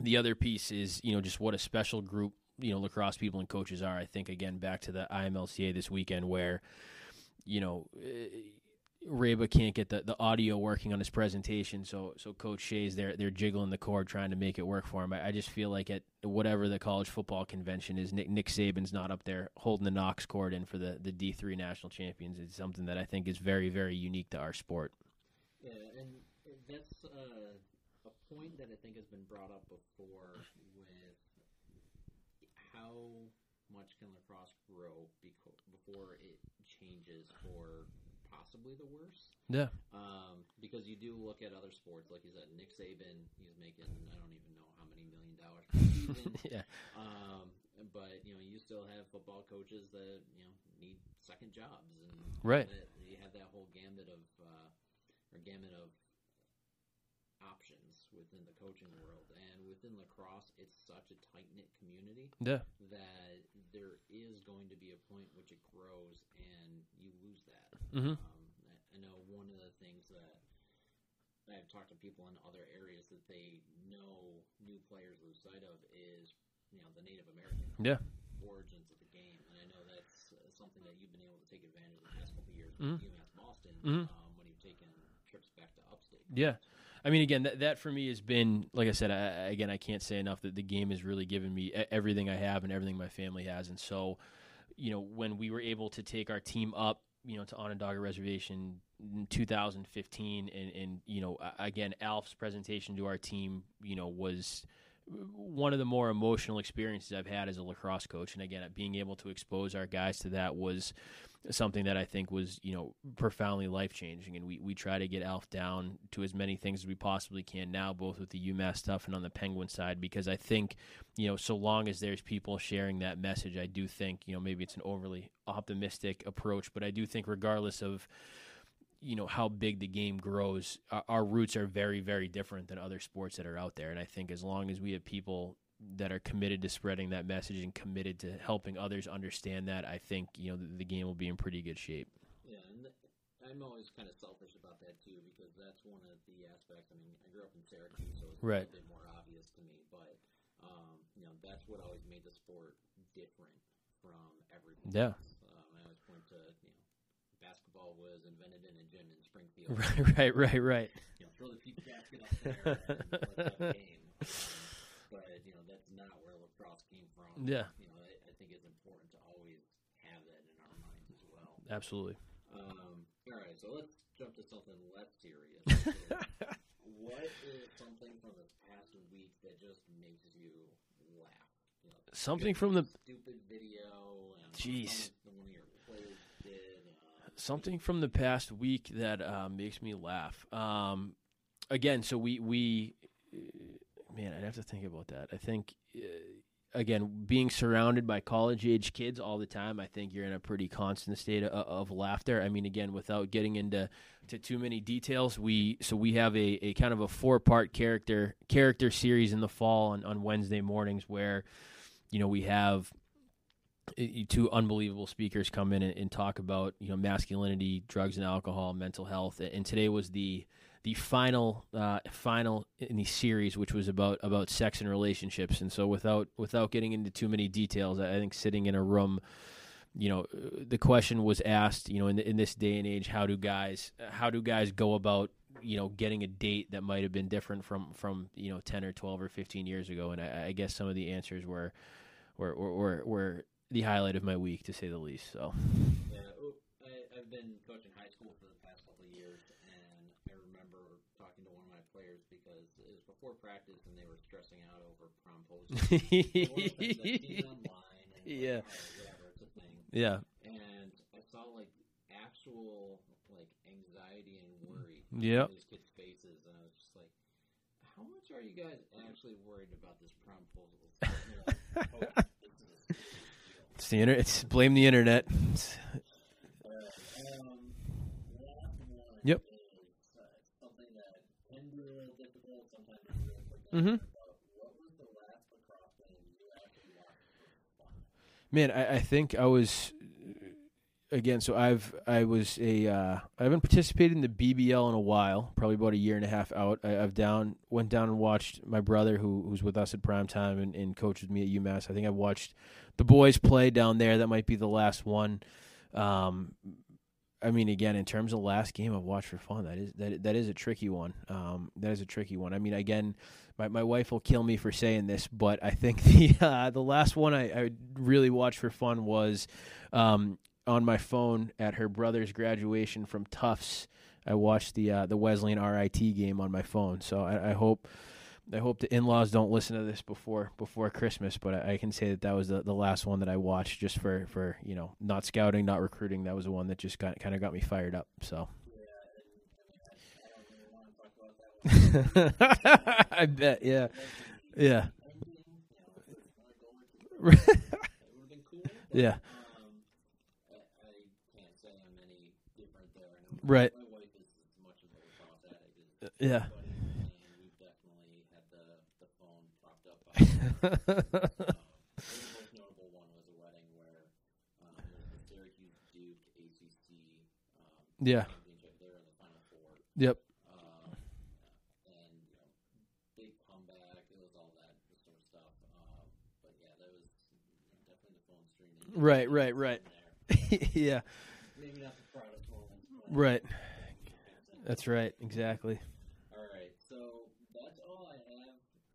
the other piece is, you know, just what a special group, you know, lacrosse people and coaches are. I think, again, back to the IMLCA this weekend where, you know, uh, Raba can't get the, the audio working on his presentation, so so Coach Shea's there they're jiggling the cord trying to make it work for him. I, I just feel like at whatever the college football convention is, Nick, Nick Saban's not up there holding the aux cord in for the the D three national champions. It's something that I think is very very unique to our sport. Yeah, and that's uh, a point that I think has been brought up before with how much can lacrosse grow before it changes for possibly the worse. Yeah, Um, because you do look at other sports, like you said, Nick Saban, he's making I don't even know how many million dollars per season. yeah, Um, but you know, you still have football coaches that you know need second jobs, and Right. that- you have that whole gamut of uh, or gamut of options within the coaching world, and within lacrosse, it's such a tight knit community Yeah. that there is going to be a point which it grows and you lose that. Mhm. Um, I- I know one of the things that I've talked to people in other areas that they know new players lose sight of is you know the Native American Yeah. origins of the game, and I know that's uh, something that you've been able to take advantage of the past couple of years Mhm. with UMass Boston Mhm. um, when you've taken trips back to upstate. Yeah. I mean, again, that, that for me has been, like I said, I, again, I can't say enough that the game has really given me everything I have and everything my family has. And so, you know, when we were able to take our team up, you know, to Onondaga Reservation in 2015, and, and you know, again, Alf's presentation to our team, you know, was one of the more emotional experiences I've had as a lacrosse coach. And again, being able to expose our guys to that was something that I think was, you know, profoundly life changing. And we, we try to get Alf down to as many things as we possibly can now, both with the UMass stuff and on the Penguin side, because I think, you know, so long as there's people sharing that message, I do think, you know, maybe it's an overly optimistic approach, but I do think regardless of, you know how big the game grows our, our roots are very very different than other sports that are out there and i think as long as we have people that are committed to spreading that message and committed to helping others understand that i think you know the, the game will be in pretty good shape Yeah, and I'm always kind of selfish about that too because that's one of the aspects. I mean, I grew up in Syracuse, so it's Right. a little bit more obvious to me. But um, you know, that's what always made the sport different from everything. Yeah. else. Um, I always point to you know, basketball was invented in a gym in Springfield. right right right right You know, throw the peach basket up there and game. Um, but you know, that's not where lacrosse came from. Yeah. You know, I, I think it's important to always have that in our minds as well. absolutely Um, all right, so let's jump to something less serious. what is something from the past week that just makes you laugh? You know, Something from the- stupid video. And Jeez. something One of your players did. Uh, something from the past week that uh, makes me laugh. Um, again, so we we uh, man, I'd have to think about that. I think uh, again, being surrounded by college age kids all the time, I think you're in a pretty constant state of, of laughter. I mean, again, without getting into to too many details, we so we have a, a kind of a four part character character series in the fall on, on Wednesday mornings where you know we have two unbelievable speakers come in and, and talk about you know masculinity, drugs and alcohol, mental health, and today was the the final uh, final in the series, which was about about sex and relationships. And so, without without getting into too many details, I think sitting in a room, you know, the question was asked, you know, in in this day and age, how do guys how do guys go about you know getting a date that might have been different from from you know 10 or 12 or 15 years ago and i, I guess some of the answers were were, were were were the highlight of my week to say the least so Yeah, oh, I, I've been coaching high school for the past couple of years, and I remember talking to one of my players because it was before practice, and they were stressing out over prom posters. Or things they've seen online, and it's like, Yeah. Oh, whatever, it's a thing. yeah And I saw like actual like anxiety and worry these kids' faces, and I was just like, "How much are you guys actually worried about this prom proposal?" stuff?" And they're like, "Oh, this is a serious deal." It's the inter- it's blame the internet Yep. Mhm. Man, I, I think I was again. So I've I was a uh, I haven't participated in the BBL in a while, probably about a year and a half out. I, I've down went down and watched my brother who who's with us at prime time and, and coaches me at UMass. I think I watched the boys play down there. That might be the last one. Um, I mean, again, in terms of last game I've watched for fun, that is that that is a tricky one. Um, that is a tricky one. I mean, again, my my wife will kill me for saying this, but I think the uh, the last one I, I really watched for fun was um, on my phone at her brother's graduation from Tufts. I watched the uh, the Wesleyan RIT game on my phone. So I, I hope I hope the in laws don't listen to this before before Christmas. But I, I can say that that was the, the last one that I watched just for for you know not scouting, not recruiting. That was the one that just got kind of got me fired up. So. I bet, yeah, yeah, it would have been cool. But, Yeah. Um, I, most notable one was a wedding where um, the Syracuse Duke ACC um, Yeah. They were in the Final Four. Yep. And you know, big comeback. It was all that sort of stuff. Um, but yeah, that was you know, definitely the phone you Right, right, right. yeah. Maybe not the proudest moments. But Right. That's right. Exactly. All right. So that's all I have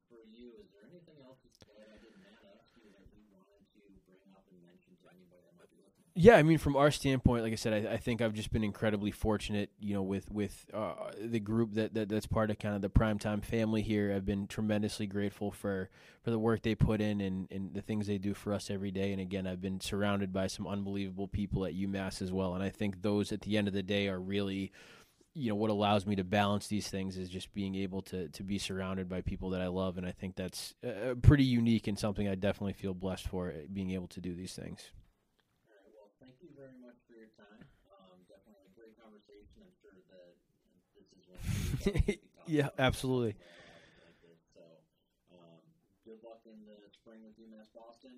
for you. Is there anything else that I did not ask you that you wanted to bring up and mention to anybody that might be listening? Yeah, I mean, from our standpoint, like I said, I, I think I've just been incredibly fortunate, you know, with with uh, the group that, that that's part of kind of the primetime family here. I've been tremendously grateful for for the work they put in and, and the things they do for us every day. And again, I've been surrounded by some unbelievable people at UMass as well. And I think those, at the end of the day, are really you know what allows me to balance these things is just being able to to be surrounded by people that I love, and I think that's uh, pretty unique and something I definitely feel blessed for uh, being able to do these things. All right. Well, thank you very much for your time. Um, definitely a great conversation. I'm sure that this is one. of the topics we Yeah, absolutely. So, good luck in the spring with Boston.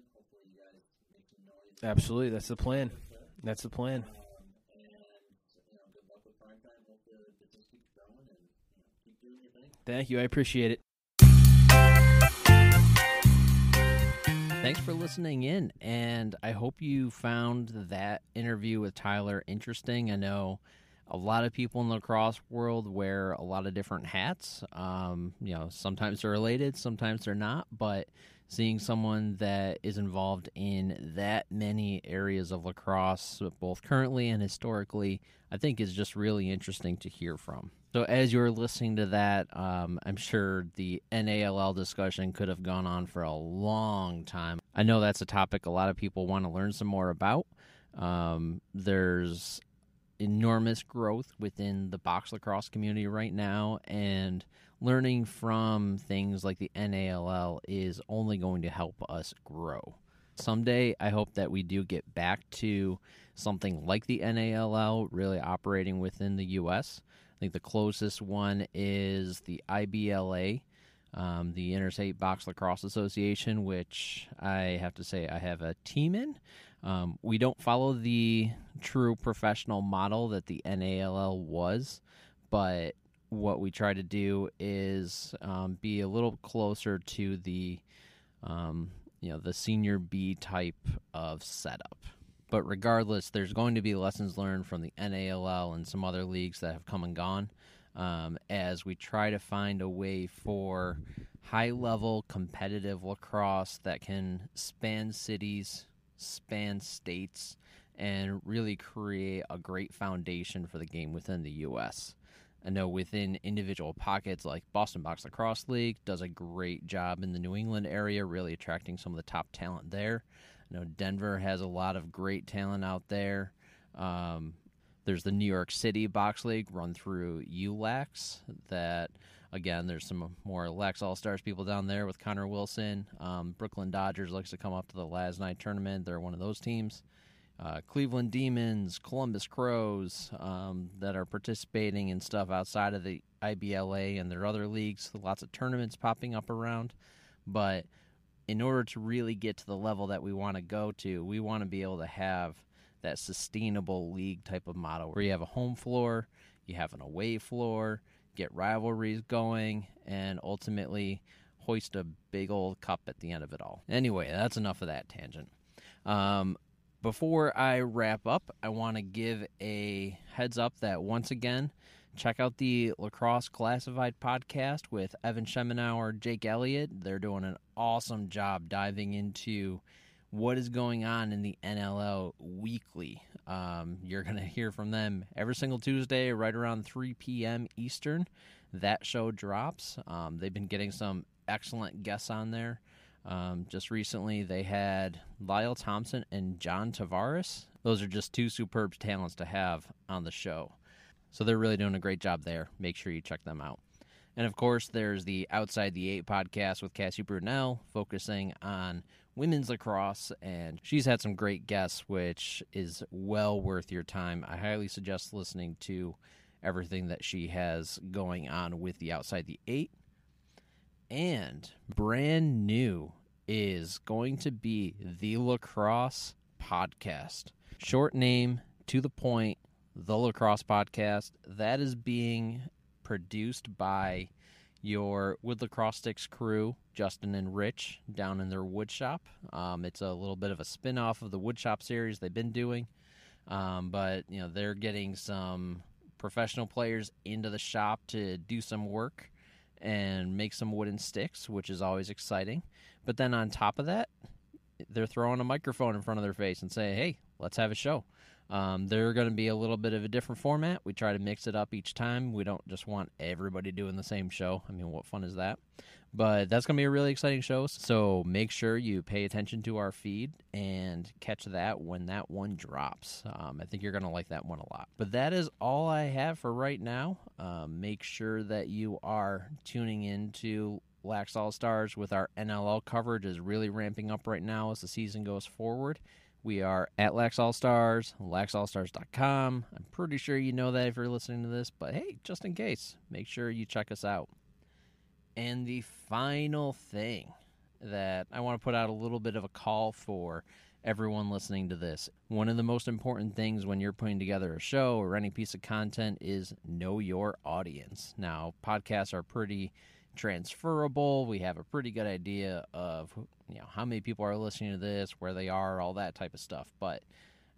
Absolutely, that's the plan. That's the plan. Thank you. I appreciate it. Thanks for listening in, and I hope you found that interview with Tyler interesting. I know a lot of people in the lacrosse world wear a lot of different hats. Um, you know, sometimes they're related, sometimes they're not, but seeing someone that is involved in that many areas of lacrosse, both currently and historically, I think is just really interesting to hear from. So, as you're listening to that, um, I'm sure the NALL discussion could have gone on for a long time. I know that's a topic a lot of people want to learn some more about. Um, there's enormous growth within the box lacrosse community right now, and learning from things like the NALL is only going to help us grow. Someday, I hope that we do get back to something like the NALL really operating within the U.S. I think the closest one is the IBLA, um, the Interstate Box Lacrosse Association, which I have to say I have a team in. Um, we don't follow the true professional model that the NALL was, but what we try to do is um, be a little closer to the, um, you know, the senior B type of setup. But regardless, there's going to be lessons learned from the NALL and some other leagues that have come and gone um, as we try to find a way for high level competitive lacrosse that can span cities, span states, and really create a great foundation for the game within the U.S. I know within individual pockets like Boston Box Lacrosse League does a great job in the New England area, really attracting some of the top talent there. I know Denver has a lot of great talent out there. Um, there's the New York City Box League run through ULAX that again there's some more Lax All Stars people down there with Connor Wilson. Um, Brooklyn Dodgers likes to come up to the last night tournament. They're one of those teams. Uh, Cleveland Demons, Columbus Crows um, that are participating in stuff outside of the IBLA and their other leagues. Lots of tournaments popping up around. But in order to really get to the level that we want to go to, we want to be able to have that sustainable league type of model where you have a home floor, you have an away floor, get rivalries going, and ultimately hoist a big old cup at the end of it all. Anyway, that's enough of that tangent. Um, before I wrap up, I want to give a heads up that once again, check out the Lacrosse Classified podcast with Evan Schemenauer, Jake Elliott. They're doing an awesome job diving into what is going on in the NLL weekly. Um, you're going to hear from them every single Tuesday, right around 3 p.m. Eastern. That show drops. Um, they've been getting some excellent guests on there. Um, just recently, they had Lyle Thompson and John Tavares. Those are just two superb talents to have on the show. So they're really doing a great job there. Make sure you check them out. And of course, there's the Outside the Eight podcast with Cassie Brunell, focusing on women's lacrosse. And she's had some great guests, which is well worth your time. I highly suggest listening to everything that she has going on with the Outside the Eight. And brand new is going to be the Lacrosse Podcast. Short name, to the point, the Lacrosse Podcast. That is being produced by your Wood Lacrosse Sticks crew, Justin and Rich, down in their wood shop. Um, it's a little bit of a spin off of the wood shop series they've been doing. Um, but, you know, they're getting some professional players into the shop to do some work and make some wooden sticks, which is always exciting. But then on top of that, they're throwing a microphone in front of their face and say, "Hey, let's have a show." Um, they're going to be a little bit of a different format. We try to mix it up each time. We don't just want everybody doing the same show. I mean, what fun is that? But that's going to be a really exciting show. So make sure you pay attention to our feed and catch that when that one drops. Um, I think you're going to like that one a lot. But that is all I have for right now. Um, make sure that you are tuning into Lax All Stars with our NLL coverage is really ramping up right now as the season goes forward. We are at Lax All Stars, laxallstars.com. I'm pretty sure you know that if you're listening to this, but hey, just in case, make sure you check us out. And the final thing that I want to put out a little bit of a call for everyone listening to this. One of the most important things when you're putting together a show or any piece of content is know your audience. Now, podcasts are pretty transferable. We have a pretty good idea of you know how many people are listening to this, where they are, all that type of stuff. But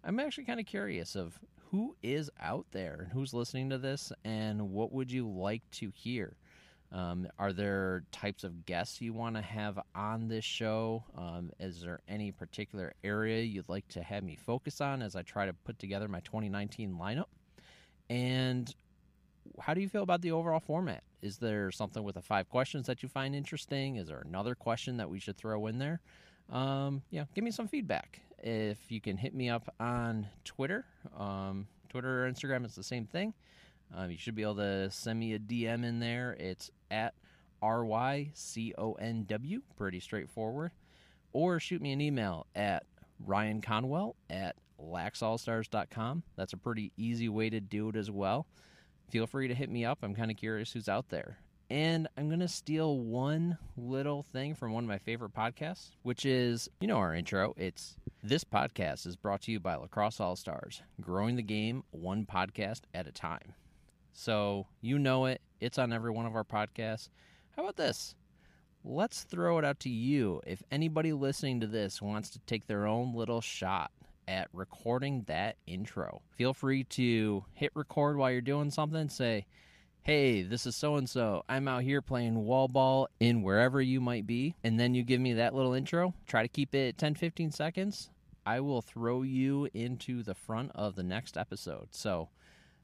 I'm actually kind of curious of who is out there and who's listening to this, and what would you like to hear. Um, are there types of guests you want to have on this show? Um, is there any particular area you'd like to have me focus on as I try to put together my 2019 lineup? And how do you feel about the overall format? Is there something with the five questions that you find interesting? Is there another question that we should throw in there? Um, yeah, give me some feedback. If you can hit me up on Twitter, um, Twitter or Instagram, it's the same thing. Um, you should be able to send me a DM in there. It's at R Y C O N W, pretty straightforward. Or shoot me an email at Ryan Conwell at laxallstars.com. That's a pretty easy way to do it as well feel free to hit me up. I'm kind of curious who's out there. And I'm going to steal one little thing from one of my favorite podcasts, which is, you know, our intro. It's this podcast is brought to you by Lacrosse All Stars, growing the game one podcast at a time. So you know it. It's on every one of our podcasts. How about this? Let's throw it out to you. If anybody listening to this wants to take their own little shot at recording that intro. Feel free to hit record while you're doing something. Say, hey, this is so and so. I'm out here playing wall ball in wherever you might be. And then you give me that little intro. Try to keep it 10 15 seconds. I will throw you into the front of the next episode. So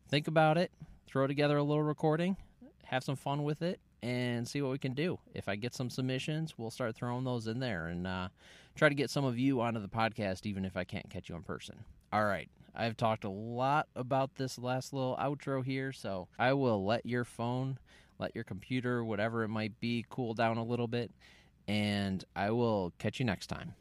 think about it, throw together a little recording, have some fun with it, and see what we can do. If I get some submissions, we'll start throwing those in there and uh, try to get some of you onto the podcast, even if I can't catch you in person. All right. I've talked a lot about this last little outro here, so I will let your phone, let your computer, whatever it might be, cool down a little bit, and I will catch you next time.